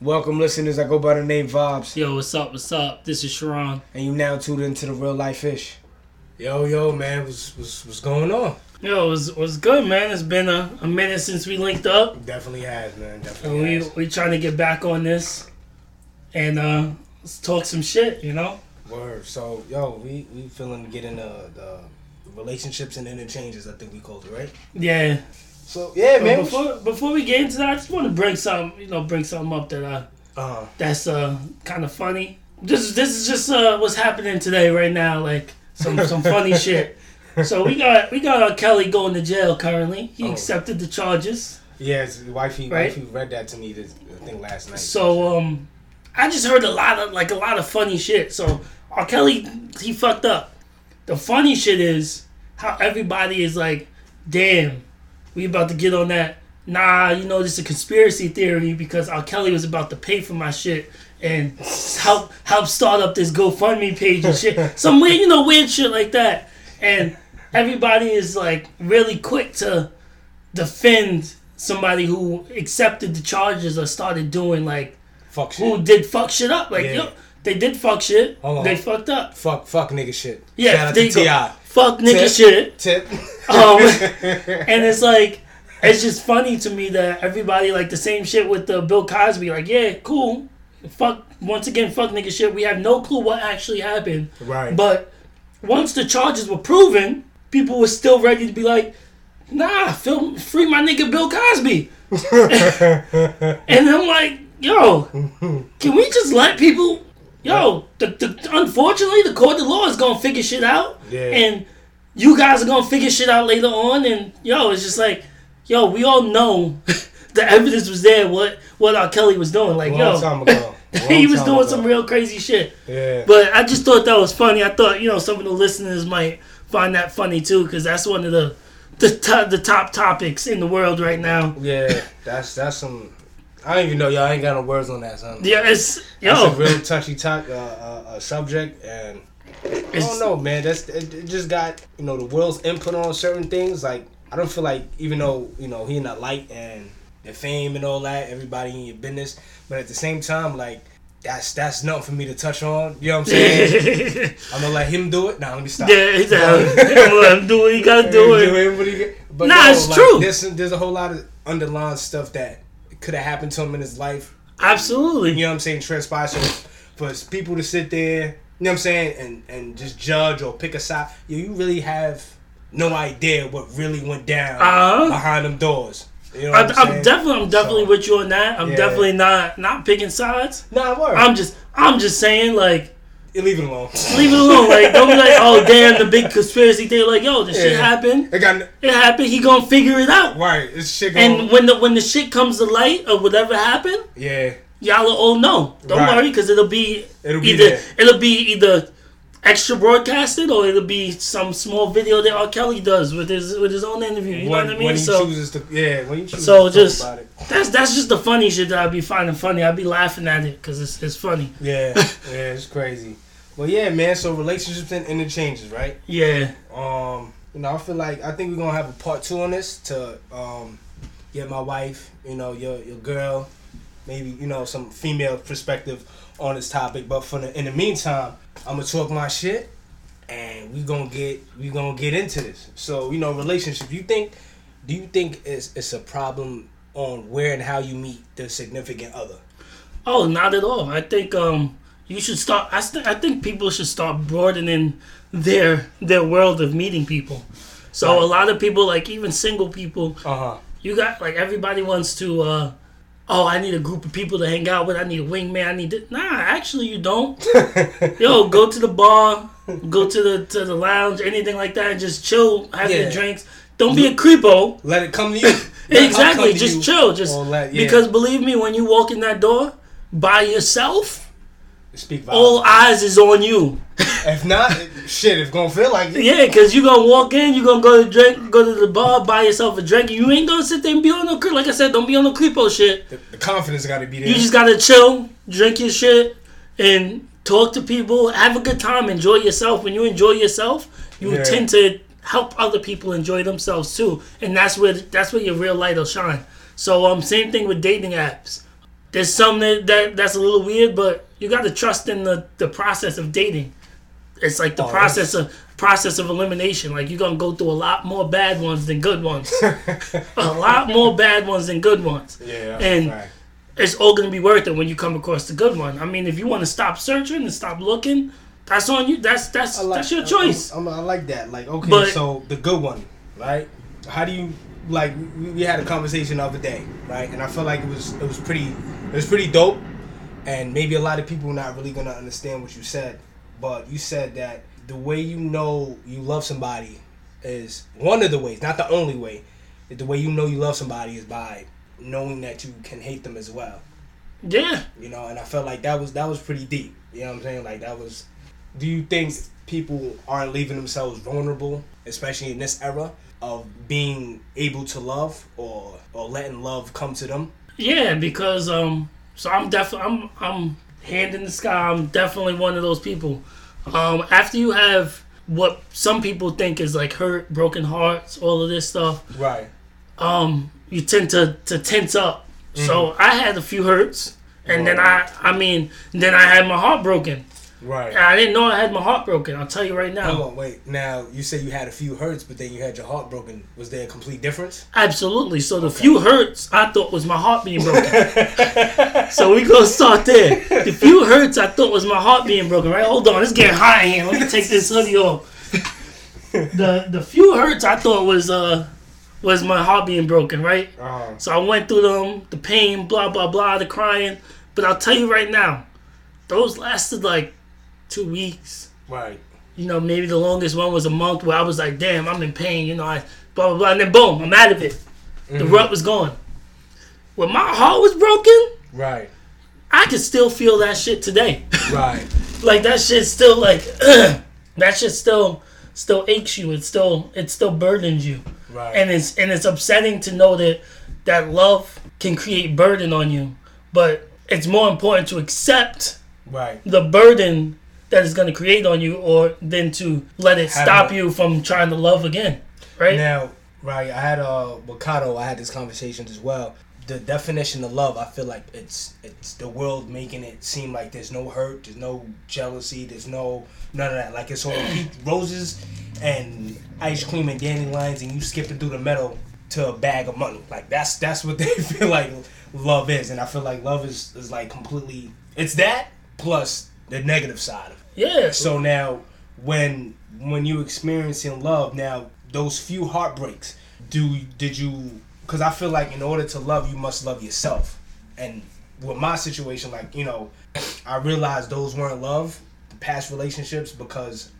Welcome, listeners. I go by the name Vibes, Yo, what's up? What's up? This is Sharon. and you now tuned into the Real Life Fish. Yo, yo, man, what's what's, what's going on? Yo, it was was good, man. It's been a, a minute since we linked up. Definitely has, man. And Definitely we has. we trying to get back on this and uh let's talk some shit, you know? Word. So, yo, we we feeling getting the the relationships and inner changes. I think we called it right. Yeah. So yeah, man. before before we get into that, I just want to bring some, you know, bring something up that uh Uh, that's uh kind of funny. This this is just uh what's happening today right now, like some some funny shit. So we got we got uh, Kelly going to jail currently. He Oh. accepted the charges. yeah, it's- wifey, Right. wifey read that to me. This I think last night. So um, I just heard a lot of like a lot of funny shit. So R. Kelly he fucked up. The funny shit is how everybody is like, damn, we about to get on that. Nah, you know this is a conspiracy theory because R. Kelly was about to pay for my shit and help help start up this GoFundMe page and shit. Some weird, you know, weird shit like that. And everybody is like really quick to defend somebody who accepted the charges or started doing like fuck shit. who did fuck shit up. Like Yeah. yo, they did fuck shit. Hold on. They fucked up. Fuck, fuck, nigga, shit. Yeah, Shout out there to. Ti. Fuck nigga shit. Tip. Um, and it's like it's just funny to me that everybody like the same shit with the Bill Cosby. Like yeah, cool. Fuck once again, fuck nigga shit. We have no clue what actually happened. right. But once the charges were proven, people were still ready to be like, nah, film, free my nigga Bill Cosby. and I'm like, yo, can we just let people, yo, the, the, unfortunately, the court of law is going to figure shit out. Yeah. And you guys are going to figure shit out later on. And, yo, it's just like, yo, we all know the evidence was there, what, what R. Kelly was doing. Like, Long yo, time ago. he was doing ago. some real crazy shit. Yeah. But I just thought that was funny. I thought you know some of the listeners might find that funny too because that's one of the the top, the top topics in the world right now. yeah. That's that's some. I don't even know, y'all. I ain't got no words on that, son. Yeah, it's That's a real touchy talk, uh, uh, uh, subject, and I don't know, man. That's it, it just got you know the world's input on certain things. Like I don't feel like even though you know he in the light and the fame and all that, everybody in your business, but at the same time, like that's that's nothing for me to touch on. You know what I'm saying? I'm gonna let him do it. Nah, let me stop. Yeah, he's I'm gonna let him do what he gotta do. It. him what But Nah, no, it's like, true. There's there's a whole lot of underlying stuff that could have happened to him in his life Absolutely. you know what I'm saying, transpire. So for people to sit there, you know what I'm saying, and and just judge or pick a side, yo, you really have no idea what really went down Uh-huh. behind them doors. You know I'm, I'm definitely, I'm definitely So- with you on that. I'm Yeah. definitely not not picking sides. Nah, word. I'm just, I'm just saying like. Leave it alone. Leave it alone. Like, don't be like, oh damn, the big conspiracy theory. Like, yo, this shit happened. It got It happened. He gonna figure it out. right. It's shit going. And when the when the shit comes to light or whatever happened, yeah, y'all will all know. Don't Right. worry, because it'll be It'll be either there. it'll be either extra broadcasted or it'll be some small video that R. Kelly does with his with his own interview. You when, know what I mean? when he So chooses to, yeah, when he chooses so to talk just- about it. that's that's just the funny shit that I be finding funny. I be laughing at it because it's it's funny. Yeah, yeah, it's crazy. Well, yeah, man. So relationships and inner changes, right? Yeah. Um, you know, I feel like I think we're gonna have a part two on this to um get my wife, you know, your your girl, maybe you know some female perspective on this topic. But for the in the meantime, I'm gonna talk my shit, and we gonna get we gonna get into this. So you know, relationship. You think? Do you think it's it's a problem on where and how you meet the significant other? Oh, not at all. I think um you should start. I st- I think people should start broadening their their world of meeting people. So Right. a lot of people, like even single people, Uh huh. you got like everybody wants to. uh Oh, I need a group of people to hang out with. I need a wingman. I need to. Nah, actually, you don't. Yo, go to the bar, go to the to the lounge, anything like that, and just chill, have Yeah. your drinks. Don't be a creepo. Let it come to you. Exactly, come just you. chill. Just that, yeah. because believe me, when you walk in that door by yourself, Speak all eyes is on you. If not, shit, it's gonna feel like it. Yeah, because you going to walk in, you're going to go to drink, go to the bar, buy yourself a drink. You ain't going to sit there and be on no creep. Like I said, don't be on no creepo shit. The, the confidence got to be there. You just got to chill, drink your shit, and talk to people. Have a good time. Enjoy yourself. When you enjoy yourself, you Yeah. tend to help other people enjoy themselves too. And that's where that's where your real light will shine. So um, same thing with dating apps. there's some that, that that's a little weird, but you got to trust in the the process of dating. It's like the Oh, process of process of elimination. Like you're gonna go through a lot more bad ones than good ones. a lot more bad ones than good ones. Yeah. And- right. It's all gonna be worth it when you come across the good one. I mean, if you want to stop searching and stop looking, that's on you. That's that's like- that's your choice. I, I, I like that. Like, okay, But- so the good one, right? How do you like? We, we had a conversation the other day, right? And I felt like it was it was pretty it was pretty dope. And maybe a lot of people not really gonna understand what you said, but you said that the way you know you love somebody is one of the ways, not the only way. The way you know you love somebody is by knowing that you can hate them as well yeah. you know and i felt like that was that was pretty deep you know what i'm saying like that was do you think people aren't leaving themselves vulnerable especially in this era of being able to love or or letting love come to them Yeah, because um, so I'm definitely I'm I'm hand in the sky. I'm definitely one of those people. Um, after you have what some people think is like hurt, broken hearts, all of this stuff, right um, you tend to to tense up. So I had a few hurts, and then I I mean then I had my heart broken. Right And I didn't know I had my heart broken. I'll tell you right now. hold on wait now you say you had a few hurts but then you had your heart broken was there a complete difference Absolutely. So the few hurts I thought was my heart being broken. so we gonna start there. The few hurts I thought was my heart being broken. Right? Hold on, it's getting hot in here. Let me take this hoodie off. The the few hurts I thought was uh was my heart being broken. Right? uh, So I went through them, the pain, blah blah blah, the crying. But I'll tell you right now, those lasted like two weeks right you know, maybe the longest one was a month where I was like, damn, I'm in pain, you know, I blah blah blah, and then boom, I'm out of it. The mm-hmm. rut was gone. When my heart was broken, right I could still feel that shit today. right like that shit still like that shit still still aches you. It still it still burdens you. right And it's and it's upsetting to know that that love can create burden on you. But it's more important to accept right the burden that it's going to create on you or than to let it Have stop it- you from trying to love again right Now, right, I had a with Kato, I had this conversation as well. The definition of love, I feel like it's it's the world making it seem like there's no hurt, there's no jealousy, there's no none of that. Like it's all roses and ice cream and dandelions, and you skipping through the meadow to a bag of money. Like that's that's what they feel like love is, and I feel like love is is like completely it's that plus the negative side of it. Yeah So now, when when you experiencing love, now those few heartbreaks, do did you? Because I feel like in order to love, you must love yourself. And with my situation, like you know, I realized those weren't love, the past relationships, because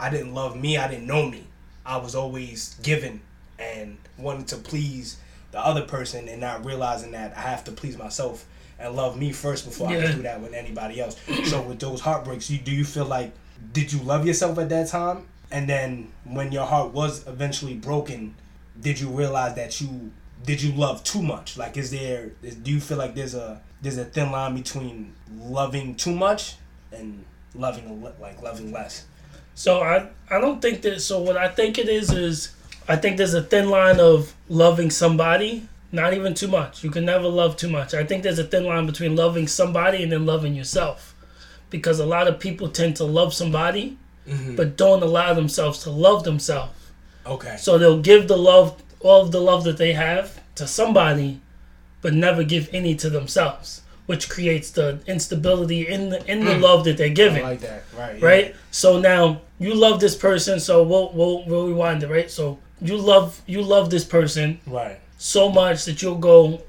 I didn't love me. I didn't know me. I was always giving and wanting to please the other person, and not realizing that I have to please myself and love me first before I can do that with anybody else. so with those heartbreaks, you do you feel like did you love yourself at that time? And then when your heart was eventually broken, did you realize that you did you love too much? Like is there is, do you feel like there's a there's a thin line between loving too much and loving like loving less? so i i don't think that so what i think it is is i think there's a thin line of loving somebody not even too much you can never love too much i think there's a thin line between loving somebody and then loving yourself because a lot of people tend to love somebody mm-hmm. but don't allow themselves to love themselves Okay. So they'll give the love, all of the love that they have to somebody, but never give any to themselves, which creates the instability in the in the mm. love that they're I giving. like that. Right. yeah. right? So now you love this person, so we'll we'll we'll rewind it, right? So you love you love this person Right. So much that you'll go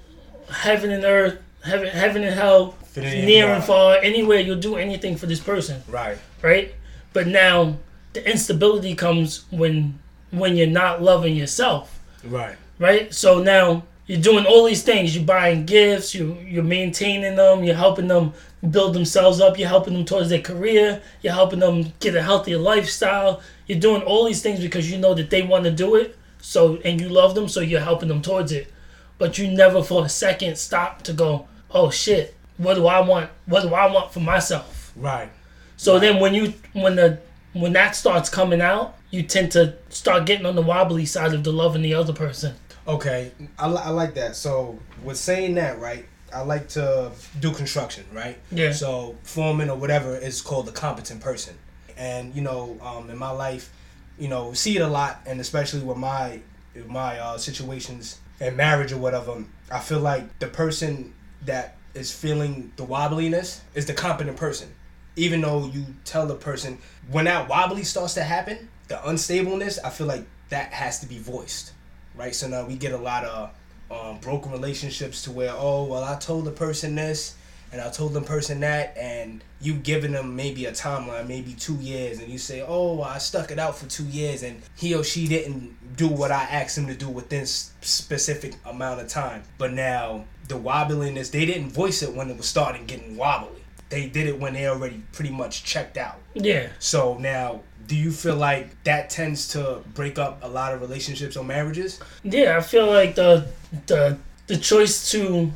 heaven and earth, heaven heaven and hell, near yeah. and far, anywhere. You'll do anything for this person Right. right? But now the instability comes when when you're not loving yourself, Right. right? So now you're doing all these things. You're buying gifts. You you're maintaining them. You're helping them build themselves up. You're helping them towards their career. You're helping them get a healthier lifestyle. You're doing all these things because you know that they want to do it. So and you love them, so you're helping them towards it. But you never for a second stop to go, oh shit, what do I want? What do I want for myself? Right. So then when you when the when that starts coming out, you tend to start getting on the wobbly side of the loving the other person. Okay, I, I like that. So with saying that, right? I like to do construction, right? Yeah. So foreman or whatever is called a competent person, and you know, um, in my life, you know, see it a lot, and especially with my with my uh, situations and marriage or whatever. I feel like the person that is feeling the wobbliness is the competent person, even though you tell the person when that wobbly starts to happen, the unstableness. I feel like that has to be voiced, right? So now we get a lot of um, broken relationships to where oh well I told the person this and I told the person that and you giving them maybe a timeline maybe two years and you say oh I stuck it out for two years and he or she didn't do what I asked him to do within specific amount of time. But now the wobbliness they didn't voice it when it was starting getting wobbly. They did it when they already pretty much checked out. Yeah. so now do you feel like that tends to break up a lot of relationships or marriages? Yeah, I feel like the the the choice to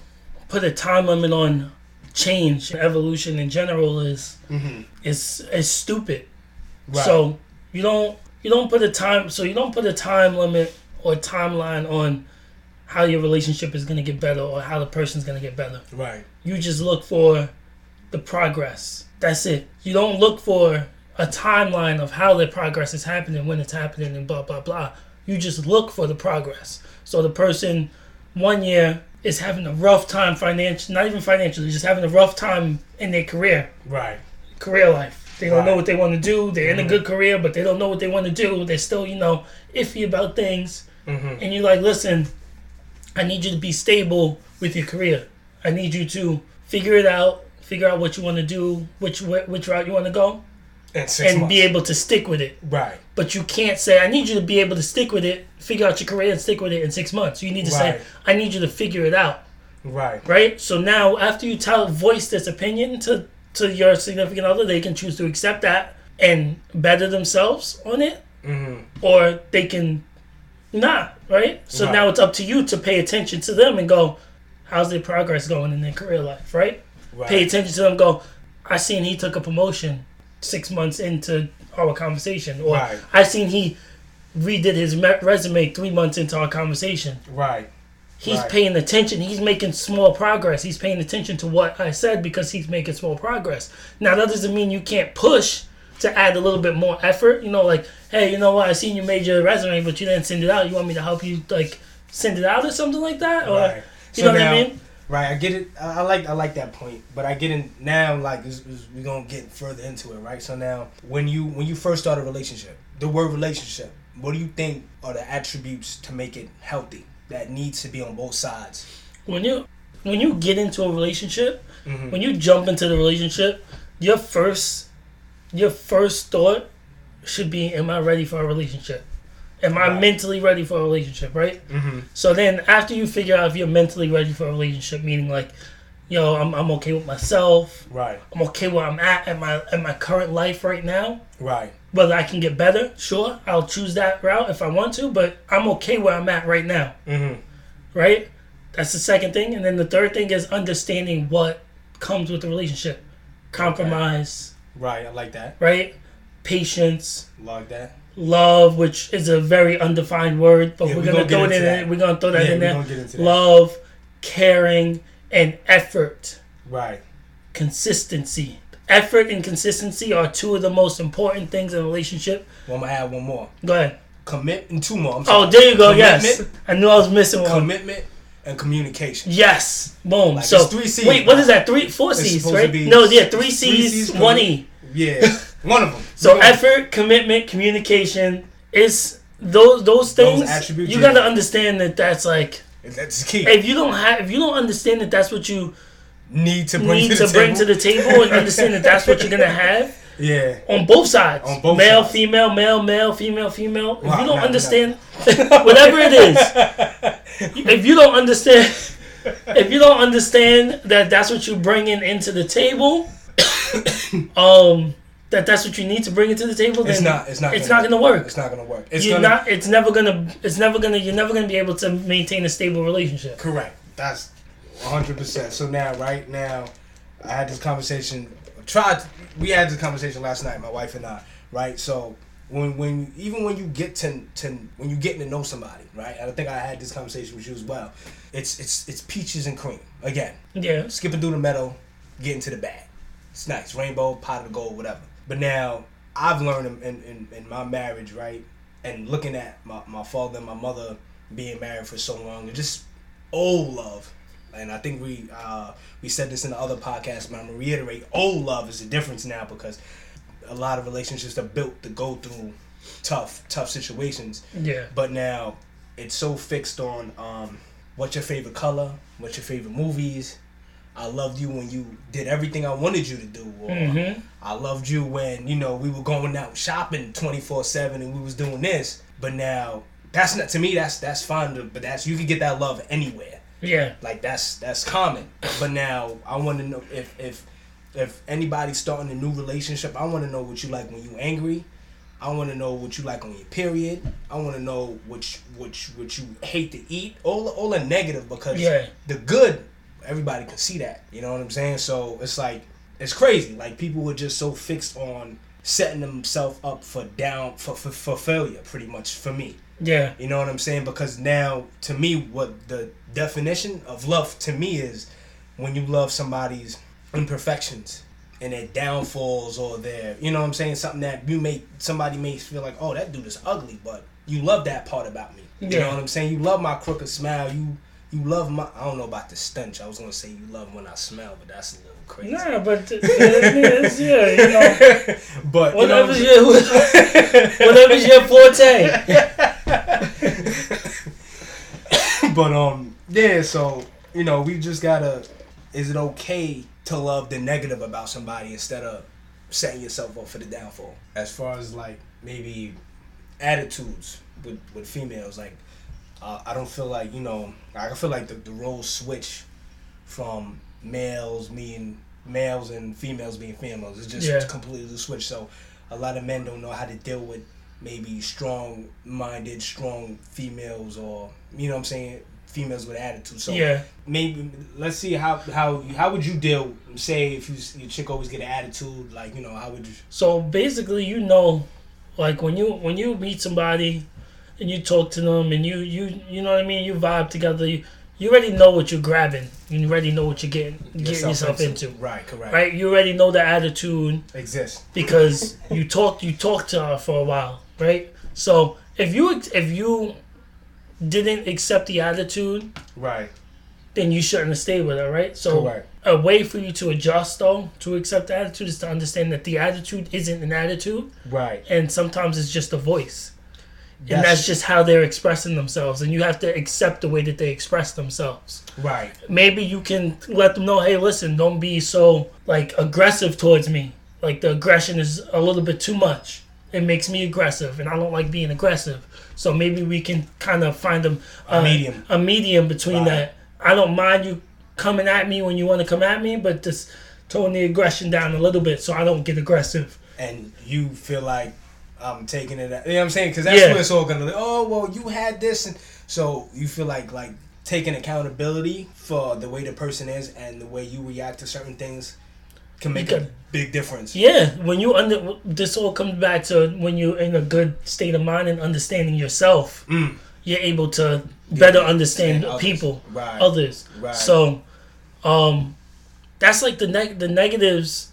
put a time limit on change, evolution in general is mm-hmm. is is stupid. right So you don't you don't put a time so you don't put a time limit or timeline on how your relationship is gonna get better or how the person's gonna get better. right You just look for the progress. That's it. You don't look for a timeline of how the progress is happening, when it's happening, and blah blah blah. You just look for the progress. So the person one year is having a rough time financially, not even financially, just having a rough time in their career, right career life. They don't know what they want to do. They're in a Mhm. good career, but they don't know what they want to do. They're still, you know, iffy about things mm-hmm. and you're like, listen, I need you to be stable with your career. I need you to figure it out, figure out what you want to do, which which route you want to go, and six and months. be able to stick with it. right But you can't say, I need you to be able to stick with it, figure out your career, and stick with it in six months. You need to Right. say, I need you to figure it out, right right? So now, after you tell voice this opinion to to your significant other, they can choose to accept that and better themselves on it, mm-hmm. or they can not, right? So Right. now it's up to you to pay attention to them and go, how's their progress going in their career life, right? right Pay attention to them, go, I seen he took a promotion six months into our conversation, or Right. I seen he redid his resume three months into our conversation. right He's Right. paying attention. He's making small progress. He's paying attention to what I said because he's making small progress. Now that doesn't mean you can't push to add a little bit more effort. You know, like, hey, you know what? I seen you made your resume, but you didn't send it out. You want me to help you like send it out or something like that? Or right you know what I mean? Right I get it I, I like I like that point but I get in now like we're gonna get further into it right so now when you when you first start a relationship the word relationship what do you think are the attributes to make it healthy that needs to be on both sides When you when you get into a relationship, mm-hmm. when you jump into the relationship, your first your first thought should be, Am I ready for a relationship? Am I mentally ready for a relationship, right? Mm-hmm. So then, after you figure out if you're mentally ready for a relationship, meaning like, yo, I'm, I'm okay with myself, right I'm okay where I'm at at my at my current life right now. right Whether I can get better, sure, I'll choose that route if I want to, but I'm okay where I'm at right now, mm-hmm. right? That's the second thing, and then the third thing is understanding what comes with the relationship, compromise, right I like that right? Patience, like that love, which is a very undefined word, but Yeah, we're we gonna throw it in. that. We're gonna throw that yeah in there. gonna get into that love, caring, and effort. right Consistency. Effort and consistency are two of the most important things in a relationship. well I'm gonna add one more Go ahead. commit and two more I'm Oh, there you go. Yes, I knew I was missing one. commitment and communication Yes. Boom. Like, so it's three Cs, wait, what is that? Three, four C's, right? No, yeah, three three C's, Cs, one E. yeah one of them So Yeah. effort, commitment, communication is those those things. attributes, you gotta understand that that's like that's key if you don't have if you don't understand that that's what you need to bring need to to, the bring table. to the table and understand that that's what you're gonna have yeah on both sides. On both male, sides. female, male, male, female, female. If Wow, you don't nah, understand whatever it is, if you don't understand if you don't understand that that's what you're bringing into the table, um, that that's what you need to bring it to the table, then It's not- it's not It's gonna- not gonna work. it's not gonna work it's you're gonna not. It's never gonna. It's never gonna. You're never gonna be able to maintain a stable relationship. correct that's 100% so now right now I had this conversation tried we had this conversation last night my wife and I right so when when even when you get to to when you getting to know somebody, right? And I think I had this conversation with you as well. It's it's it's peaches and cream again. Yeah. Skipping through the meadow, getting to the bag. It's nice, rainbow, pot of gold, whatever. But now I've learned in, in, in my marriage, right, and looking at my, my father and my mother being married for so long, and just old love. And I think we uh, we said this in the other podcast, but I'm gonna reiterate: old love is the difference now because a lot of relationships are built to go through tough, tough situations. Yeah. But now it's so fixed on um, what's your favorite color, what's your favorite movies. I loved you when you did everything I wanted you to do, or Mhm. I loved you when you know we were going out shopping twenty four seven and we was doing this. But now that's not to me. That's that's fine, but that's you can get that love anywhere. Yeah. Like that's that's common. But now I want to know if if if anybody's starting a new relationship, I want to know what you like when you angry. I want to know what you like on your period. I want to know which which what you, what you hate to eat. All all the negative because Yeah. the good everybody can see that. You know what I'm saying? So it's like it's crazy. Like people were just so fixed on setting themselves up for down for, for for failure pretty much for me. Yeah. You know what I'm saying? Because now, to me, what the definition of love to me is when you love somebody's imperfections and their downfalls or their, you know what I'm saying? Something that you may, somebody may feel like, oh, that dude is ugly, but you love that part about me. You Yeah. know what I'm saying? You love my crooked smile. You, you love my, I don't know about the stench. I was going to say you love when I smell, but that's a little crazy. Nah, but uh, it's, yeah, you know, but, you know your whatever's your forte. but um yeah so you know we just gotta is it okay to love the negative about somebody instead of setting yourself up for the downfall as far as like maybe attitudes with with females like uh, i don't feel like you know i feel like the, the roles switch from males being males and females being females it's just Yeah. completely switched so a lot of men don't know how to deal with maybe strong minded strong females or you know what i'm saying females with attitude so Yeah. maybe let's see how how how would you deal say if you your chick always get an attitude like you know how would you So basically, you know, like when you when you meet somebody and you talk to them and you you you know what I mean, you vibe together. You, you already know what you're grabbing. You already know what you're getting getting yourself into. right correct Right? You already know the attitude exists because you talk you talk to her for a while, right? So if you if you didn't accept the attitude, right then you shouldn't have stayed with her, right? So Correct. a way for you to adjust though to accept the attitude is to understand that the attitude isn't an attitude, right and sometimes it's just a voice, and that's just how they're expressing themselves, and you have to accept the way that they express themselves. right Maybe you can let them know, hey, listen, don't be so like aggressive towards me. Like the aggression is a little bit too much. It makes me aggressive, and I don't like being aggressive. So maybe we can kind of find a, A medium. a medium between Right. that. I don't mind you coming at me when you want to come at me, but just tone the aggression down a little bit so I don't get aggressive. and you feel like I'm taking it. You know what I'm saying? Because that's Yeah. where it's all gonna. Oh well, you had this, and so you feel like like taking accountability for the way the person is and the way you react to certain things can make a big difference. Yeah, when you under this all comes back to when you're in a good state of mind and understanding yourself, Mm. you're able to better understand others. people, Right. others. Right. So, um, that's like the neg- the negatives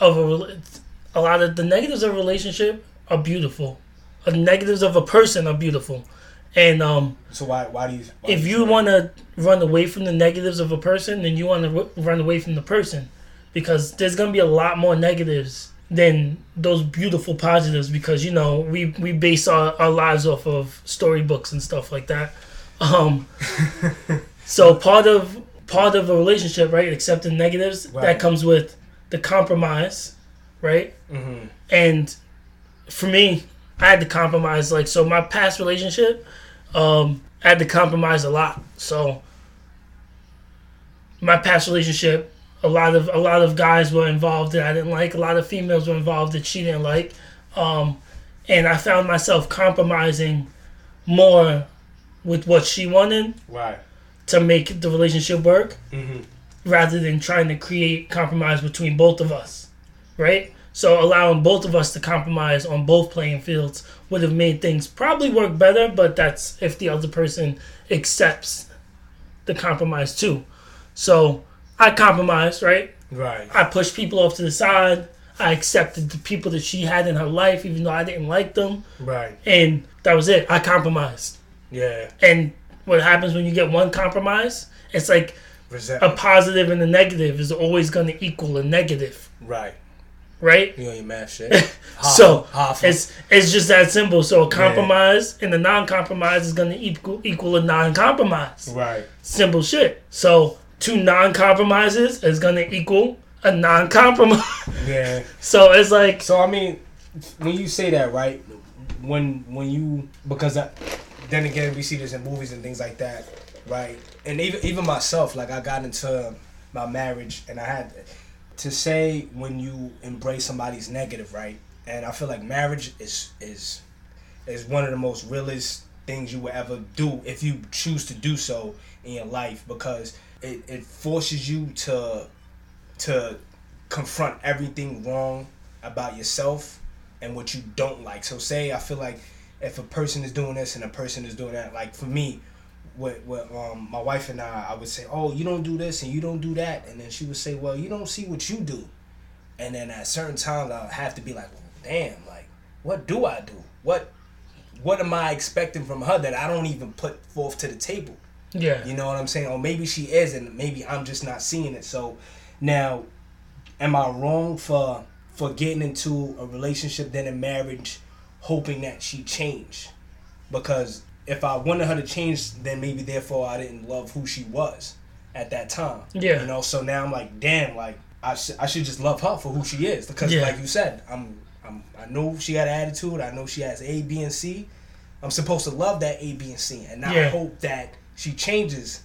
of a a lot of the negatives of a relationship are beautiful. The negatives of a person are beautiful, and um, So why why do you? Why if do you feel want to run away from the negatives of a person, then you want to run away from the person because there's gonna be a lot more negatives than those beautiful positives because you know we we base our, our lives off of storybooks and stuff like that. Um, so part of part of a relationship, right? Accepting negatives Right. that comes with the compromise, right? Mhm. And for me, I had to compromise. Like, so my past relationship, um, I had to compromise a lot. So my past relationship, a lot of a lot of guys were involved that I didn't like. A lot of females were involved that she didn't like, um, and I found myself compromising more with what she wanted Right. to make the relationship work Mhm. rather than trying to create compromise between both of us, right? So allowing both of us to compromise on both playing fields would have made things probably work better, but that's if the other person accepts the compromise too. So I compromised, right? Right. I pushed people off to the side. I accepted the people that she had in her life, even though I didn't like them. Right. And that was it. I compromised. Yeah. And what happens when you get one compromise? It's like a positive and a negative is always going to equal a negative, right. Right? You on your math shit. So Half. it's it's just that simple. So a compromise and a non-compromise is going to equal equal a non-compromise. right. Simple shit. So two non-compromises is going to equal a non-compromise. Yeah. so it's like So I mean, when you say that, right? When when you because then again we see this in movies and things like that, right? And even even myself, like I got into my marriage and I had to say when you embrace somebody's negative, right? And I feel like marriage is is is one of the most realest things you will ever do if you choose to do so in your life because it, it forces you to to confront everything wrong about yourself and what you don't like. So say I feel like if a person is doing this and a person is doing that, like for me, with, with um, my wife and I, I would say, oh, you don't do this and you don't do that, and then she would say, well, you don't see what you do, and then at certain times I'll have to be like, well, damn, like what do I do? What what am I expecting from her that I don't even put forth to the table? yeah. You know what I'm saying? Or maybe she is, and maybe I'm just not seeing it. So now, am I wrong for for getting into a relationship, then a marriage, hoping that she change? Because if I wanted her to change, then maybe therefore I didn't love who she was at that time. Yeah. You know. So now I'm like, damn, like I sh- I should just love her for who she is because, Yeah. like you said, I'm. I'm, I know she had an attitude. I know she has A, B, and C. I'm supposed to love that A, B, and C, and not Yeah. hope that she changes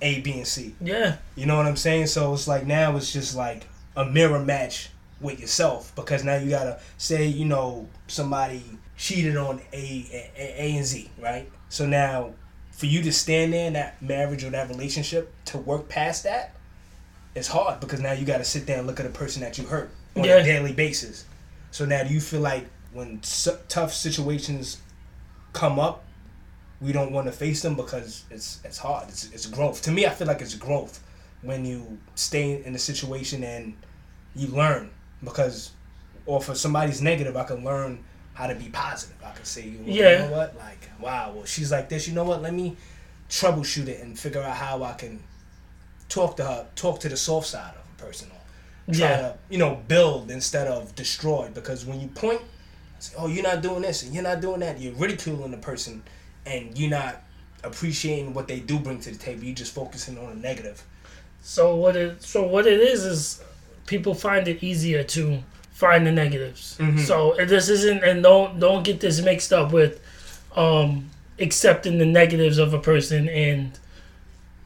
A, B, and C. Yeah. You know what I'm saying? So it's like now it's just like a mirror match with yourself because now you gotta say you know somebody cheated on A, A, A and Z, right? So now for you to stand there in that marriage or that relationship to work past that, it's hard because now you gotta sit there and look at a person that you hurt on Yeah. a daily basis. So now do you feel like when su- tough situations come up, we don't want to face them because it's it's hard. It's it's growth. To me, I feel like it's growth when you stay in a situation and you learn because, or for somebody's negative, I can learn how to be positive. I can say, well, Yeah. you know what, like wow, well she's like this. You know what? Let me troubleshoot it and figure out how I can talk to her, talk to the soft side of a person, or try Yeah. to you know build instead of destroy. Because when you point, say, oh, you're not doing this and you're not doing that, you're ridiculing the person, and you're not appreciating what they do bring to the table. You're just focusing on the negative. So what it so what it is is people find it easier to find the negatives. Mhm. So this isn't and don't don't get this mixed up with um accepting the negatives of a person and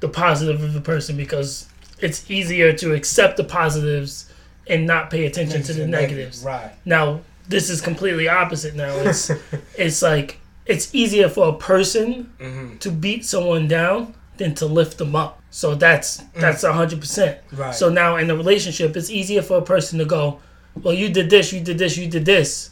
the positive of a person because it's easier to accept the positives and not pay attention to the negatives. Right. Now this is completely opposite now. It's it's like it's easier for a person Mm-hmm. to beat someone down than to lift them up. So that's that's a hundred percent. Right. So now in a relationship, it's easier for a person to go, well, you did this, you did this, you did this,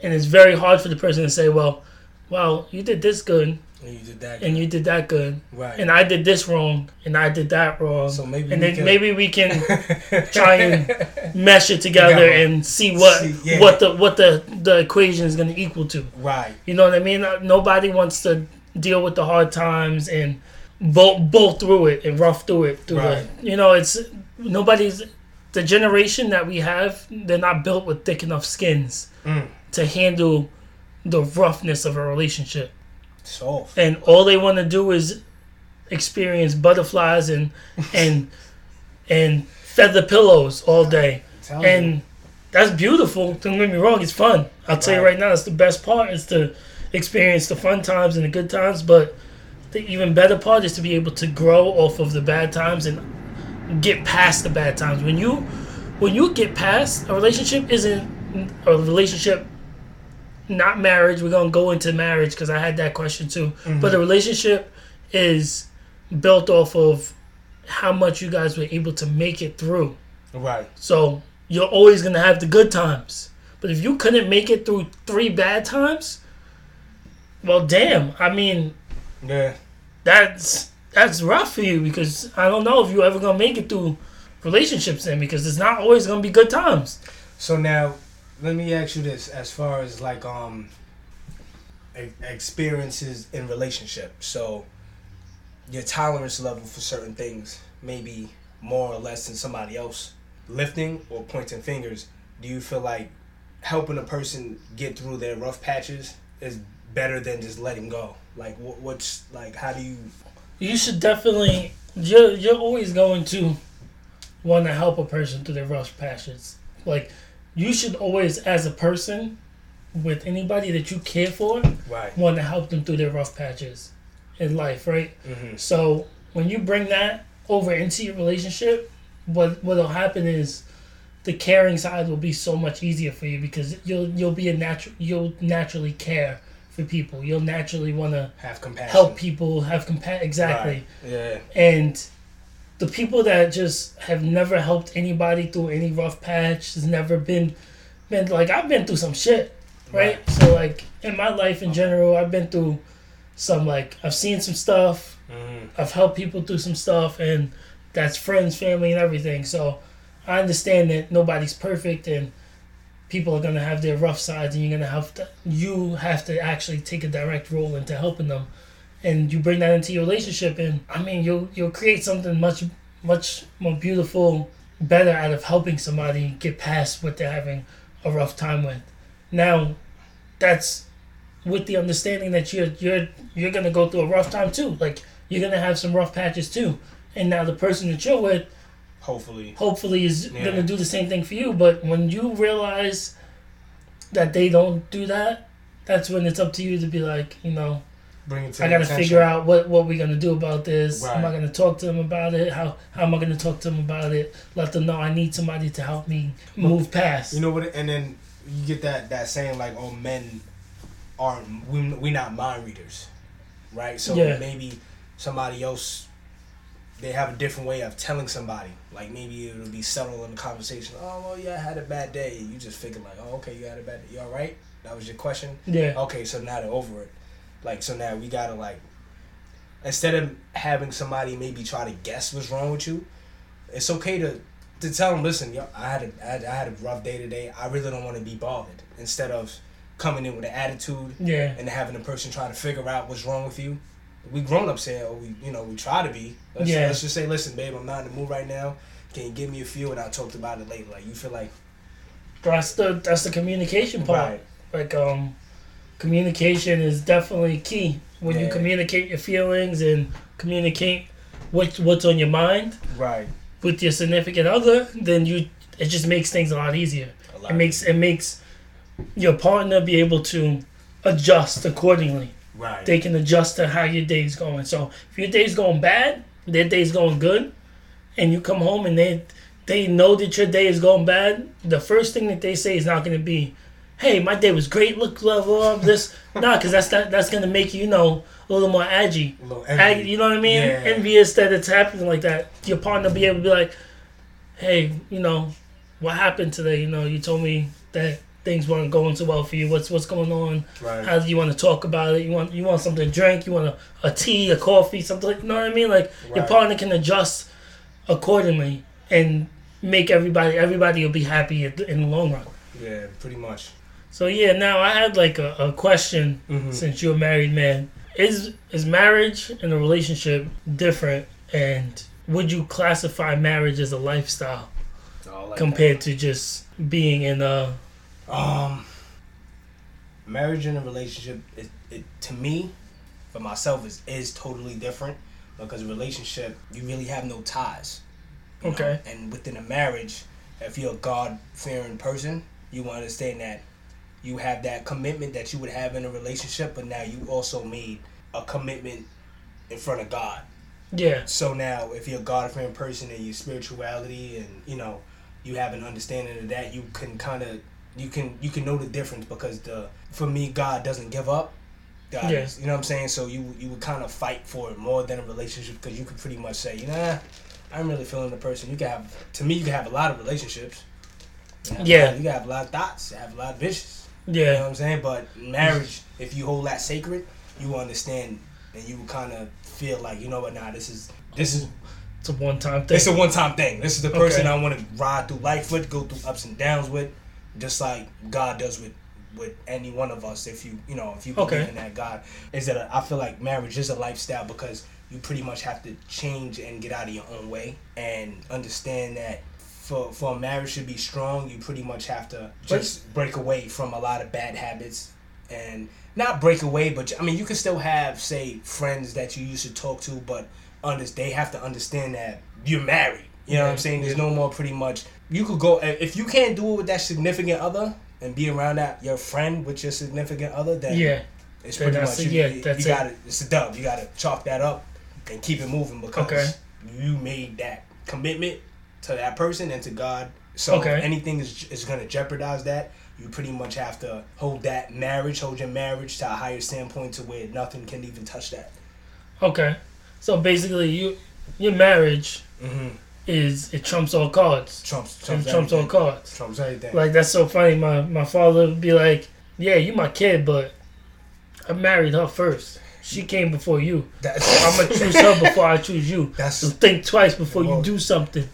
and it's very hard for the person to say, well, well, you did this good And you did that. and you did that good, right. and I did this wrong and I did that wrong. So maybe and then can- maybe we can try and mesh it together Together. and see what See, yeah. what the what the the equation is going to equal to. right. You know what I mean? Uh, Nobody wants to deal with the hard times and bolt bolt through it and rough through it. Through Right. the, you know, it's nobody's the generation that we have. They're not built with thick enough skins Mm. to handle the roughness of a relationship, Soft. and all they want to do is experience butterflies and and and feather pillows all day Tell you. and that's beautiful. Don't get me wrong; it's fun. I'll tell you Right. right now, it's the best part is to experience the fun times and the good times. But the even better part is to be able to grow off of the bad times and get past the bad times. When you when you get past a relationship, isn't a relationship not marriage. We're gonna go into marriage because I had that question too. Mm-hmm. But a relationship is built off of how much you guys were able to make it through. right. So you're always gonna have the good times. But if you couldn't make it through three bad times, well, damn. I mean, Yeah. that's that's rough for you because I don't know if you're ever gonna make it through relationships then because it's not always gonna be good times. So now, let me ask you this: as far as like um, experiences in relationship, so your tolerance level for certain things may be more or less than somebody else. Lifting or pointing fingers, do you feel like helping a person get through their rough patches is better than just letting go? Like, what's like? How do you? You should definitely you're you're always going to want to help a person through their rough patches. Like you should always, as a person, with anybody that you care for, Right. want to help them through their rough patches in life, right? Mm-hmm. So when you bring that over into your relationship, what what'll happen is the caring side will be so much easier for you because you'll you'll be a natural you'll naturally care for people. You'll naturally want to Have compassion. help people, have compa- exactly. Right. Yeah. And the people that just have never helped anybody through any rough patch has never been been like I've been through some shit, right? So like in my life in general, I've been through some like I've seen some stuff. Mm-hmm. I've helped people through some stuff, and that's friends, family, and everything. So I understand that nobody's perfect, and people are gonna have their rough sides, and you're gonna have to you have to actually take a direct role into helping them, and you bring that into your relationship, and I mean you'll you'll create something much much more beautiful, better out of helping somebody get past what they're having a rough time with. Now, that's with the understanding that you're you're you're gonna go through a rough time too. Like you're gonna have some rough patches too. And now the person that you're with Hopefully. hopefully is Yeah. gonna do the same thing for you. But when you realize that they don't do that, that's when it's up to you to be like, you know, Bring it to I gotta attention. figure out what what we're gonna do about this. Am I gonna talk to them about it? How how am I gonna talk to them about it? Let them know I need somebody to help me move past. You know what? And then you get that that saying like, "Oh, men aren't we? We not mind readers, right?" So Yeah. maybe somebody else they have a different way of telling somebody. Like maybe it'll be subtle in the conversation. Oh, well, yeah, I had a bad day. You just figure like, "Oh, okay, you had a bad day. You all right?" That was your question. yeah. Okay, so now they're over it. Like so now we gotta like instead of having somebody maybe try to guess what's wrong with you, it's okay to to tell them, listen, yo, I had a I had, I had a rough day today. I really don't want to be bothered. Instead of coming in with an attitude Yeah. and having the person try to figure out what's wrong with you. We grown ups here, or we you know we try to be. Let's, Yeah. let's just say, listen, babe, I'm not in the mood right now. Can you give me a few, and I'll talk about it later. Like you feel like That's the that's the communication part. right, like um communication is definitely key when you communicate your feelings and communicate what what's on your mind right. with your significant other then you it just makes things a lot easier A lot it makes it makes your partner be able to adjust accordingly right. they can adjust to how your day's going so if your day's going bad their day's going good and you come home and they they know that your day is going bad the first thing that they say is not going to be hey my day was great look love love this nah because that's not, that's going to make you you know a little more edgy A little Ag- you know what I mean? Yeah. Envious that it's happening like that. Your partner be able to be like, "Hey, you know, what happened today? You know, you told me that things weren't going so well for you. What's what's going on? Right. How do you want to talk about it? You want you want something to drink? You want a, a tea, a coffee, something? Like, you know what I mean? Like your partner can adjust accordingly and make everybody everybody will be happy in the long run. Yeah, pretty much. So yeah, now I had like a, a question Mhm. since you're a married man. Is is marriage and a relationship different and would you classify marriage as a lifestyle like compared to just being in a that. Um, marriage and a relationship, it, it to me, for myself, is is totally different because a relationship you really have no ties. you know? Okay. And within a marriage, if you're a God fearing person, you understand that you have that commitment that you would have in a relationship, but now you also made a commitment in front of God. yeah So now, if you're a God fearing person and your spirituality, and you know, you have an understanding of that, you can kind of you can you can know the difference because the for me, God doesn't give up. God, Yeah. you know what I'm saying. So you you would kind of fight for it more than a relationship because you could pretty much say, nah, I'm really feeling the person. You can have to me, you can have a lot of relationships, You Yeah. lot- you got a lot of thoughts. You have a lot of vicious. You know Yeah. what I'm saying? But marriage, if you hold that sacred, you understand and you will kind of feel like, you know what, nah, this is this is It's a one time thing. it's a one time thing. This is the person Okay. I want to ride through life with, go through ups and downs with, just like God does with with any one of us. If you you know if you believe Okay. in that God, is that a, I feel like marriage is a lifestyle because you pretty much have to change and get out of your own way and understand that. For, for a marriage to be strong, you pretty much have to just break away from a lot of bad habits and not break away, but I mean, you can still have, say, friends that you used to talk to, but under, they have to understand that you're married. You know what I'm Yeah. saying? There's no more pretty much. You could go if you can't do it with that significant other and be around that your friend with your significant other. Then yeah. it's pretty much it. you, Yeah, you, that's you it. gotta it's a dub. You gotta chalk that up and keep it moving because Okay. you made that commitment to that person and to God. So Okay. if anything is is gonna jeopardize that. You pretty much have to hold that marriage, hold your marriage to a higher standpoint to where nothing can even touch that. Okay. So basically, you your marriage Mm-hmm. Is it trumps all cards. Trumps, Trumps, trumps, trumps all cards. Trumps everything. Like that's so funny. My my father would be like, "Yeah, you my kid, but I married her first. She came before you. That's, I'm gonna choose her before I choose you. That's So think twice before you do something."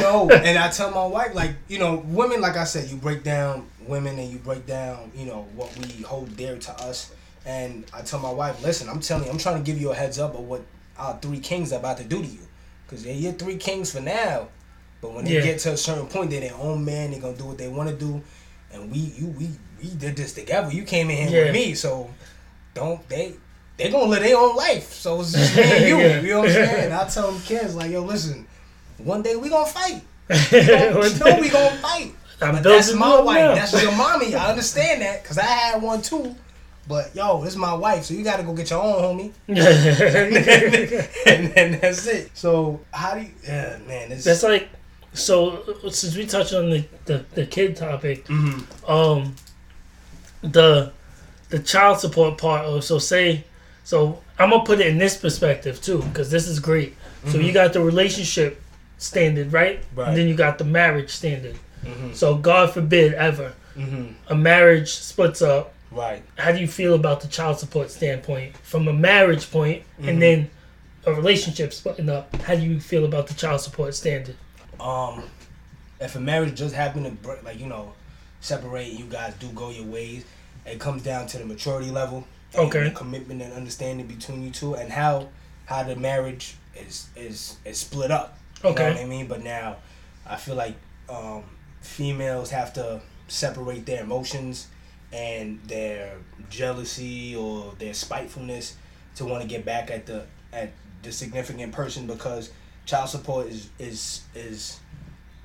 know, and I tell my wife, like, you know, women, like I said, you break down women and you break down, you know, what we hold dear to us. And I tell my wife, listen, I'm telling you, I'm trying to give you a heads up of what our three kings are about to do to you. Because they're your three kings for now. But when they Yeah. get to a certain point, they're their own man, they're going to do what they want to do. And we, you, we, we did this together. You came in here Yeah. with me, so don't, they, they gonna live their own life. So it's just me and you. Yeah. You know what I'm saying? I tell them kids, like, yo, listen, one day we gonna fight. You know we gonna fight. I'm But that's my wife. now. That's your mommy. I understand that because I had one too. But yo, this is my wife, so you gotta go get your own homie, and then that's it. So how do you? Yeah, man, it's, That's like, so since we touched on the, the, the kid topic, Mhm. um, the the child support part. Of, so say, so I'm gonna put it in this perspective too, because this is great. So you got the relationship standard, right? Right. And then you got the marriage standard. Mhm. So God forbid ever Mhm. a marriage splits up. Right. How do you feel about the child support standpoint from a marriage point, Mhm. and then a relationship splitting up? How do you feel about the child support standard? Um, if a marriage just happened to break, like you know, separate, you guys do go your ways. It comes down to the maturity level, and Okay. the commitment and understanding between you two, and how how the marriage is is is split up. You Okay. know what I mean? But now, I feel like um, females have to separate their emotions and their jealousy or their spitefulness to want to get back at the at the significant person because child support is is is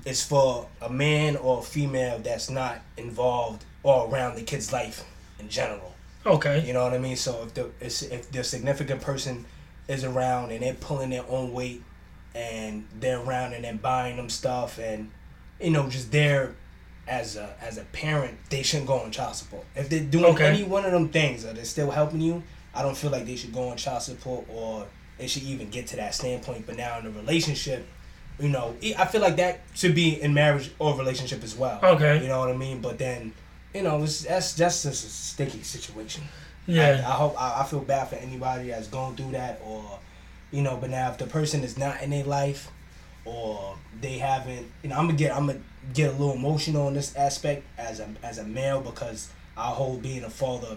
is for a man or a female that's not involved or around the kid's life in general. Okay. You know what I mean? So if the if if the significant person is around and they're pulling their own weight and they're around and they're buying them stuff and you know just there as a as a parent, they shouldn't go on child support. If they're doing Okay. any one of them things that are still helping you, I don't feel like they should go on child support or they should even get to that standpoint. But now in a relationship, you know, I feel like that should be in marriage or relationship as well. Okay. You know what I mean? But then, you know, it's, that's that's just a sticky situation. I, Yeah. I hope I, I feel bad for anybody that's going through that, or you know. But now, if the person is not in their life, or they haven't, you know, I'm gonna get I'm gonna get a little emotional in this aspect as a as a male because I hold being a father,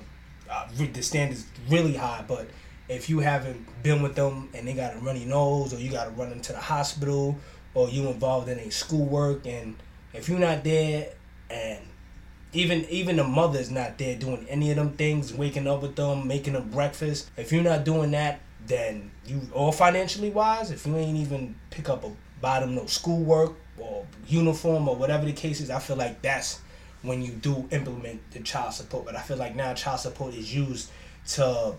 uh, the standard's really high. But if you haven't been with them and they got a runny nose, or you got to run them to the hospital, or you involved in a schoolwork, and if you're not there, and even even the mother's not there doing any of them things, waking up with them, making them breakfast. If you're not doing that, then you or financially wise, if you ain't even pick up a bottom no schoolwork or uniform or whatever the case is, I feel like that's when you do implement the child support. But I feel like now child support is used to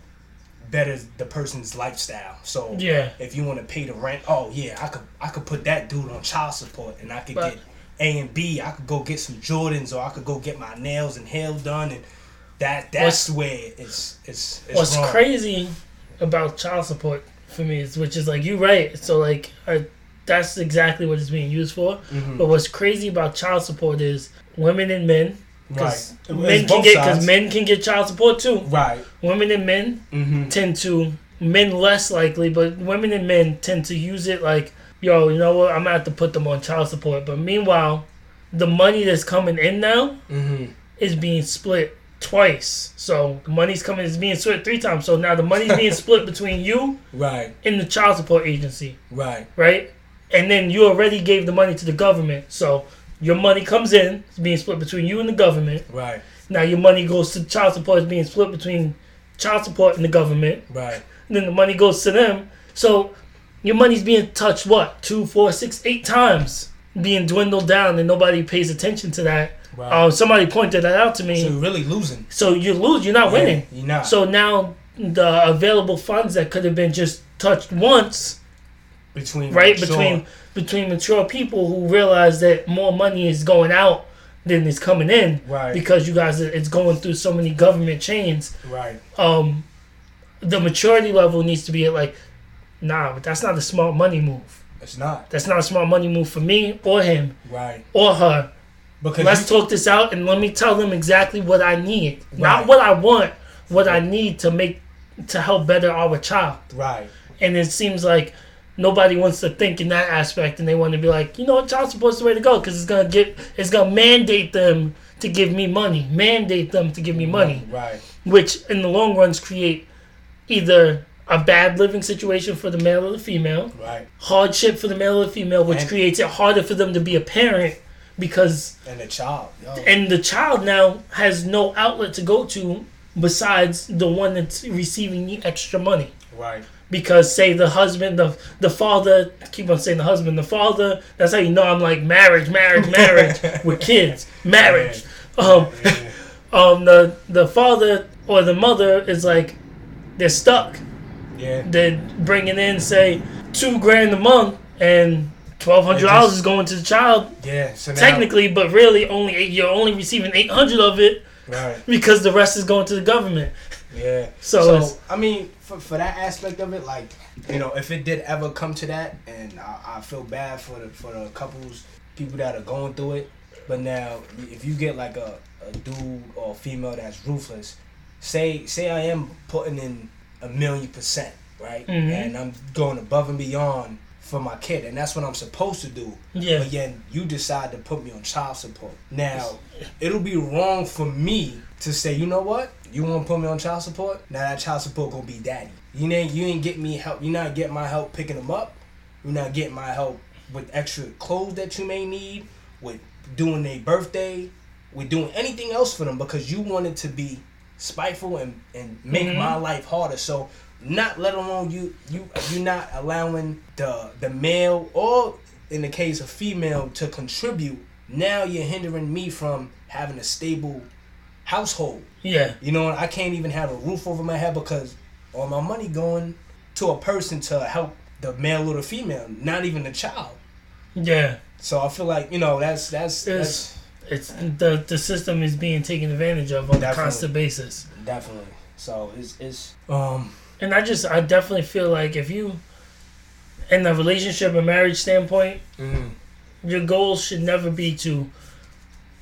better the person's lifestyle. So Yeah. if you want to pay the rent, oh yeah, I could I could put that dude on child support and I could But- get A and B. I could go get some Jordans or I could go get my nails and hair done and that that's where it's it's, it's What's wrong. crazy about child support for me is, which is like you right. So like, I, that's exactly what it's being used for. Mhm. But what's crazy about child support is women and men. Because Right. men can get because men can get child support too. Right. Women and men Mm-hmm. tend to men less likely, but women and men tend to use it like, yo, you know what? I'm gonna have to put them on child support. But meanwhile, the money that's coming in now Mm-hmm. is being split twice. So the money's coming is being split three times. So now the money's being split between you Right. and the child support agency, Right. right? And then you already gave the money to the government. So your money comes in, it's being split between you and the government. Right. Now your money goes to child support, it's being split between child support and the government. Right. And then the money goes to them. So your money's being touched what? Two, four, six, eight times. Being dwindled down and nobody pays attention to that. Right. Uh, somebody pointed that out to me. so you're really losing. So you lose, you're not winning. You're not. So now the available funds that could have been just touched once, between right? sure. Between between mature people who realize that more money is going out than is coming in Right. because you guys it's going through so many government chains. Right. Um the maturity level needs to be at like nah, but that's not a smart money move. It's not. That's not a smart money move for me or him Right. or her. Because Let's you, talk this out and let me tell them exactly what I need. Not what I want, what I need to make to help better our child. right. And it seems like nobody wants to think in that aspect and they want to be like, you know what, child support's the way to go because it's gonna get it's gonna mandate them to give me money. Mandate them to give me money. Right. Which in the long runs create either a bad living situation for the male or the female, Right. hardship for the male or the female, which And- creates it harder for them to be a parent because And the child. Yo. and the child now has no outlet to go to besides the one that's receiving the extra money right. Because say the husband the the father I keep on saying the husband the father that's how you know i'm like marriage marriage marriage with kids marriage um um the the father or the mother is like they're stuck yeah. they're bringing in say two grand a month and twelve hundred dollars is going to the child Yeah. So now, technically but really only eight, you're only receiving 800 of it Right. because the rest is going to the government Yeah. So So, I mean, for, for that aspect of it, like you know, if it did ever come to that, and I, I feel bad for the for the couples, people that are going through it. But now, if you get like a, a dude or female that's ruthless, say say I am putting in a million percent, right, Mhm. and I'm going above and beyond for my kid, and that's what I'm supposed to do. yeah But yet you decide to put me on child support. Now, it'll be wrong for me to say, you know what? You want to put me on child support? Now that child support gonna be daddy. You ain't you ain't get me help. You're not getting my help picking them up. You're not getting my help with extra clothes that you may need. With doing their birthday. With doing anything else for them because you wanted to be spiteful and and make Mhm. my life harder. So not let alone you you you not allowing the the male or in the case of female to contribute now you're hindering me from having a stable household. Yeah. You know i can't even have a roof over my head because all my money going to a person to help the male or the female not even the child. Yeah. So i feel like you know that's that's It's- it's the the system is being taken advantage of on a constant basis. Definitely. So it's it's um and i just i definitely feel like if you in the relationship and marriage standpoint mm, your goal should never be to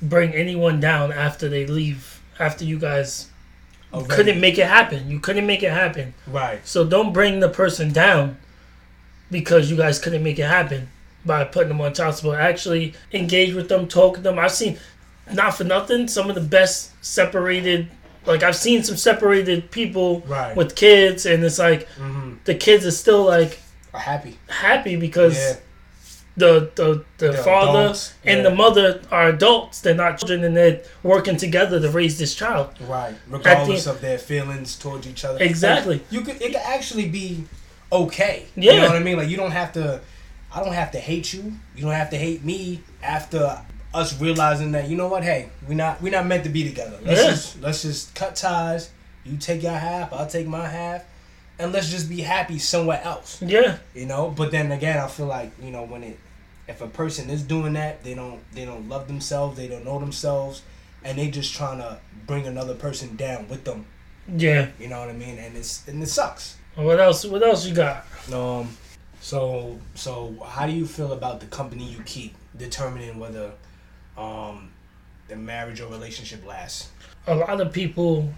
bring anyone down after they leave after you guys already- couldn't make it happen. You couldn't make it happen. Right. So don't bring the person down because you guys couldn't make it happen by putting them on child support. Actually engage with them, talk with them. I've seen not for nothing, some of the best separated like I've seen some separated people right. with kids. And it's like mm-hmm. the kids are still like happy. happy because yeah the the, the The father adults, and yeah. the mother are adults. They're not children and they're working together to raise this child. Right. Regardless of their feelings towards each other. Exactly. Like, you could it could actually be okay. Yeah. You know what I mean? Like you don't have to I don't have to hate you. You don't have to hate me after us realizing that, you know what, hey, we're not we're not meant to be together. Let's Yeah. just let's just cut ties. You take your half, I'll take my half. And let's just be happy somewhere else. Yeah. You know? But then again I feel like, you know, when it if a person is doing that, they don't they don't love themselves, they don't know themselves, and they just trying to bring another person down with them. Yeah. You know what I mean? And it's and it sucks. What else what else you got? Um, so so how do you feel about the company you keep determining whether, um, the marriage or relationship lasts. a lot of people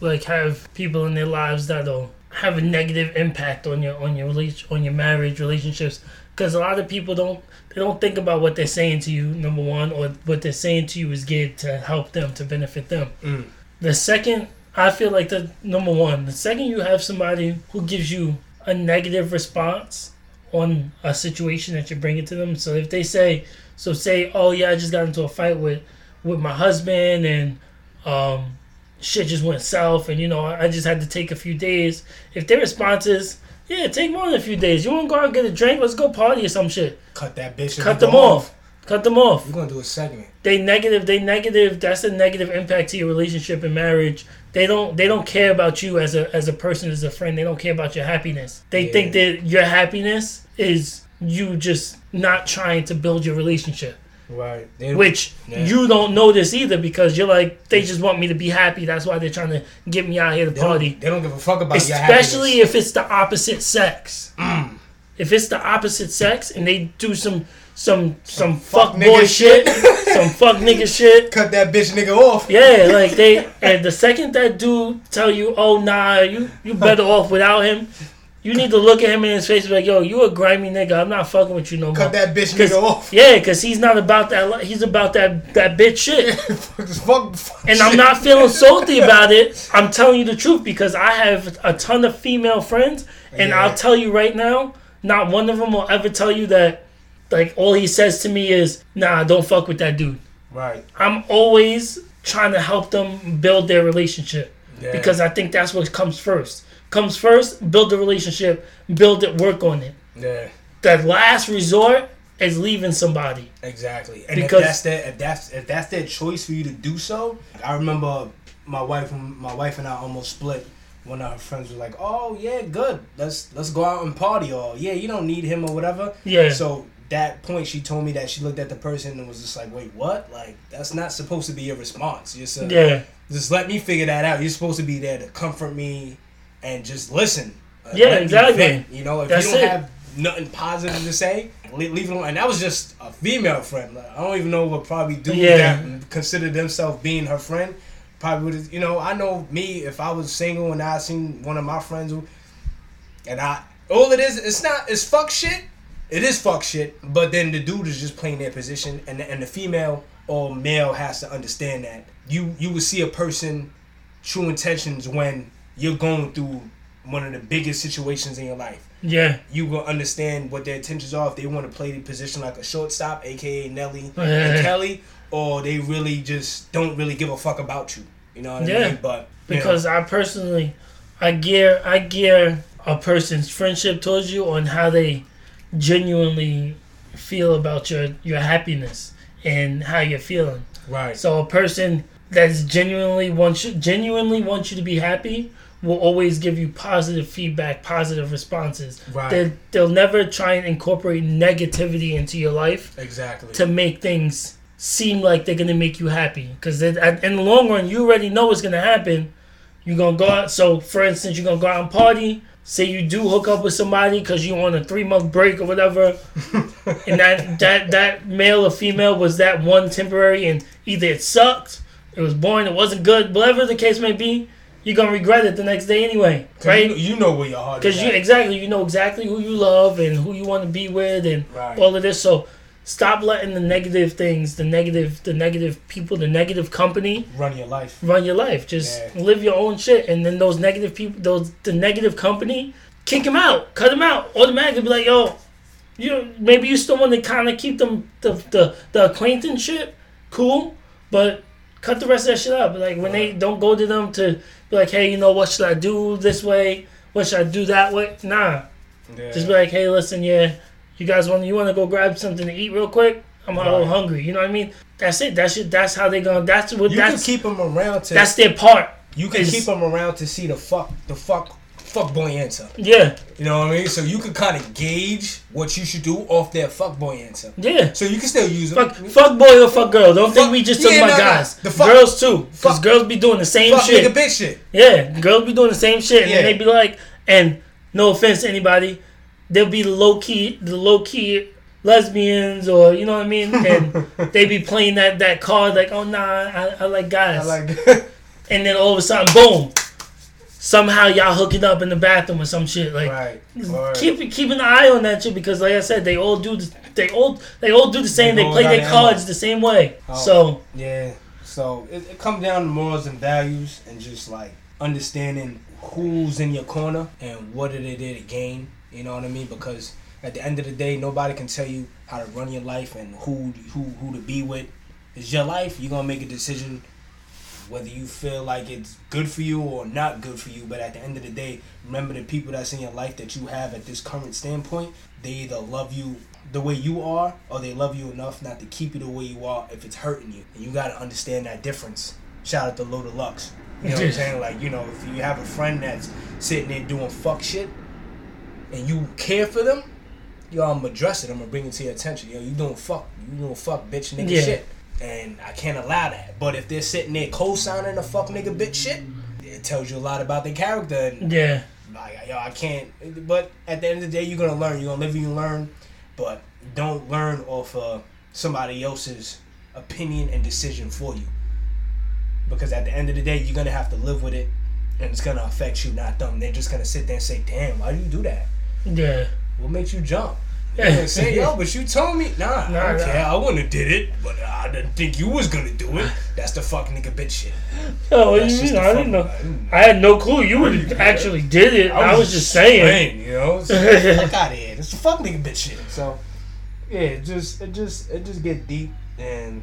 like have people in their lives that'll have a negative impact on your on your on your marriage relationships because a lot of people don't they don't think about what they're saying to you number one or what they're saying to you is geared to help them to benefit them Mm. the second i feel like the number one the second you have somebody who gives you a negative response on a situation that you're bringing to them so if they say so say oh yeah i just got into a fight with with my husband and um, shit just went south, and you know, I just had to take a few days. If their response is, yeah, take more than a few days. You want to go out and get a drink? Let's go party or some shit. Cut that bitch. Cut them off. Cut them off. We're gonna do a segment. They negative. They negative. That's a negative impact to your relationship and marriage. They don't. They don't care about you as a as a person, as a friend. They don't care about your happiness. They Yeah. think that your happiness is you just not trying to build your relationship. Right. They, Which Yeah. you don't notice either because you're like they just want me to be happy. That's why they're trying to get me out here to they don't, party. they don't give a fuck about your Especially happiness. if it's the opposite sex. Mm. If it's the opposite sex and they do some some some, fuck fuck, boy shit, some fuck nigga shit. Cut that bitch nigga off. Yeah, like they and the second that dude tell you, oh nah, you you better off without him. You need to look at him in his face and be like, yo, you a grimy nigga. I'm not fucking with you no more. Cut that bitch nigga off. Yeah, because he's not about that. li- He's about that that bitch shit. fuck, fuck And I'm not feeling salty about it. I'm telling you the truth because I have a ton of female friends, and Yeah. I'll tell you right now, not one of them will ever tell you that. Like all he says to me is, "Nah, don't fuck with that dude." Right. I'm always trying to help them build their relationship Yeah. because I think that's what comes first. Comes first, build the relationship, build it, work on it. Yeah. The last resort is leaving somebody. Exactly. And Because- if that's their if that's if that's their choice for you to do so, I remember my wife my wife and I almost split. One of her friends was like, "Oh yeah, good. Let's let's go out and party." Or yeah, you don't need him or whatever. Yeah. So that point, she told me that she looked at the person and was just like, "Wait, what? Like that's not supposed to be your response. You're just, Yeah. just let me figure that out. You're supposed to be there to comfort me and just listen. Uh, Yeah, exactly. vent, you know, if That's you don't it. have nothing positive to say, le- leave it alone. And that was just a female friend. Like, I don't even know what probably dudes Yeah. that consider themselves being her friend probably would. You know, I know me if I was single and I seen one of my friends who, and I all it is, it's not, it's fuck shit. It is fuck shit, but then the dude is just playing their position, and the, and the female or male has to understand that you you will see a person true intentions when you're going through one of the biggest situations in your life. Yeah. You will understand what their intentions are if they want to play the position like a shortstop, aka Nelly oh, Yeah. and Kelly, or they really just don't really give a fuck about you. You know what I Yeah. mean? But you know, because I personally, I gear I gear a person's friendship towards you on how they genuinely feel about your your happiness and how you're feeling. right, So a person that's genuinely wants you, genuinely wants you to be happy will always give you positive feedback, positive responses. Right. They they'll never try and incorporate negativity into your life exactly. to make things seem like they're gonna make you happy. Because in the long run, you already know what's gonna happen. You're gonna go out. So, for instance, you're gonna go out and party. Say you do hook up with somebody because you're on a three month break or whatever, and that that that male or female was that one temporary, and either it sucked, it was boring, it wasn't good, whatever the case may be. You're gonna regret it the next day anyway, right? You, you know where your heart is. Because you at. exactly you know exactly who you love and who you want to be with and Right. all of this. So stop letting the negative things, the negative, the negative people, the negative company run your life. run your life. Just Yeah. live your own shit, and then those negative people, those the negative company, kick them out, cut them out automatically. Be like, yo, you maybe you still want to kind of keep them the the the acquaintanceship cool, but cut the rest of that shit up. Like when they don't go to them to be like, hey, you know what should I do this way? What should I do that way? Nah, Yeah. just be like, hey, listen, yeah, you guys want you want to go grab something to eat real quick? I'm a little hungry. You know what I mean? That's it. That's it. That's how they gonna. That's what. you that's can keep them around to. that's their part. you can keep them around to see the fuck the fuck fuck boy answer. Yeah, You know what I mean? So you can kind of gauge what you should do off their fuck boy answer. yeah. So you can still use them. Fuck, fuck boy or fuck girl. Don't think we just yeah, talking about nah. guys. The fuck- girls too, because girls be doing the same fuck shit. nigga bitch shit. Yeah, girls be doing the same shit, and Yeah. they be like, and no offense to anybody, they'll be the low key, the low key lesbians or you know what I mean, and they be playing that that card like, oh nah, I, I like guys, I like and then all of a sudden, boom, somehow y'all hooking up in the bathroom or some shit. Like, right. Word. keep keep an eye on that shit because, like I said, they all do the, they all they all do the same. They They play their cards the same way. Oh. So Yeah. So it, it comes down to morals and values and just like understanding who's in your corner and what it is to gain. You know what I mean? Because at the end of the day, nobody can tell you how to run your life and who who who to be with. It's your life. You're gonna make a decision whether you feel like it's good for you or not good for you. But at the end of the day, remember the people that's in your life that you have at this current standpoint. They either love you the way you are, or they love you enough not to keep you the way you are if it's hurting you. And you gotta understand that difference. Shout out to Low Deluxe. You know what I'm saying? Like, you know, if you have a friend that's sitting there doing fuck shit and you care for them, yo, I'm gonna address it. I'm gonna bring it to your attention. Yo, you doing fuck, you doing fuck bitch nigga Yeah. shit. And I can't allow that. But if they're sitting there co-signing the fuck nigga bitch shit, it tells you a lot about their character. And yeah, like, yo, I can't. But at the end of the day, you're gonna learn. You're gonna live and you learn. But don't learn off uh, somebody else's opinion and decision for you. Because at the end of the day, you're gonna have to live with it, and it's gonna affect you, not them. They're just gonna sit there and say, "Damn, why do you do that? yeah. What makes you jump?" Gonna say, "Yo, but you told me." Nah, Nah, I nah. I wouldn't have did it, but I didn't think you was gonna do it. That's the fuck nigga bitch shit. Oh, what do That's you just mean? I didn't know. I had no clue you would actually did it. I was, just saying. you know. Fuck out of here. It's the fuck nigga bitch shit. So, yeah, it just it just it just get deep and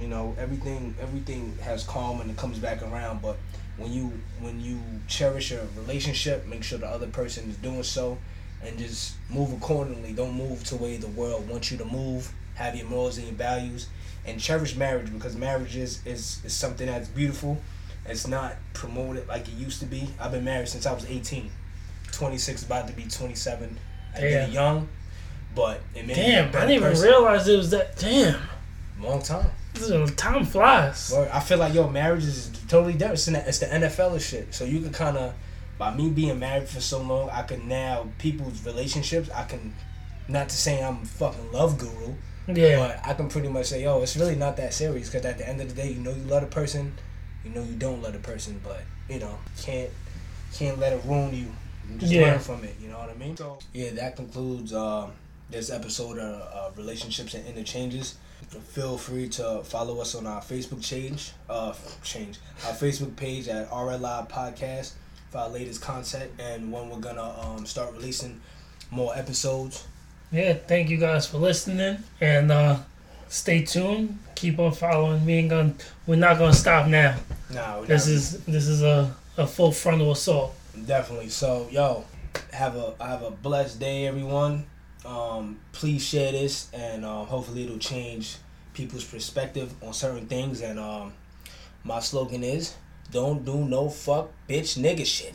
you know everything everything has calm and it comes back around. But when you when you cherish a relationship, make sure the other person is doing so, and just move accordingly. Don't move to where the world wants you to move. Have your morals and your values, and cherish marriage because marriage is is, is something that's beautiful. It's not promoted like it used to be. I've been married since I was 18. 26, about to be 27. I did Damn. young, but it made Damn, I didn't even realize it was that. Damn, Long time. time flies. I feel like yo, marriage is totally different. It's, the, NFL shit. So you can kind of, by me being married for so long, I can now people's relationships. I can, not to say I'm a fucking love guru, Yeah, but I can pretty much say, yo, it's really not that serious. Because at the end of the day, you know you love a person, you know you don't love a person, but you know can't can't let it ruin you. You Just Yeah. learn from it. You know what I mean? So yeah, that concludes uh, this episode of uh, relationships and inner changes. Feel free to follow us on our Facebook change, uh, change our Facebook page at RLI Podcast for our latest content and when we're gonna um, start releasing more episodes. yeah. Thank you guys for listening, and uh, stay tuned. Keep on following. We ain't gonna. We're not gonna stop now. No, we're This not- is this is a, a full frontal assault. Definitely. So, yo, have a have a blessed day, everyone. Um, please share this, and um, hopefully it'll change people's perspective on certain things. And um, my slogan is, "Don't do no fuck bitch nigga shit."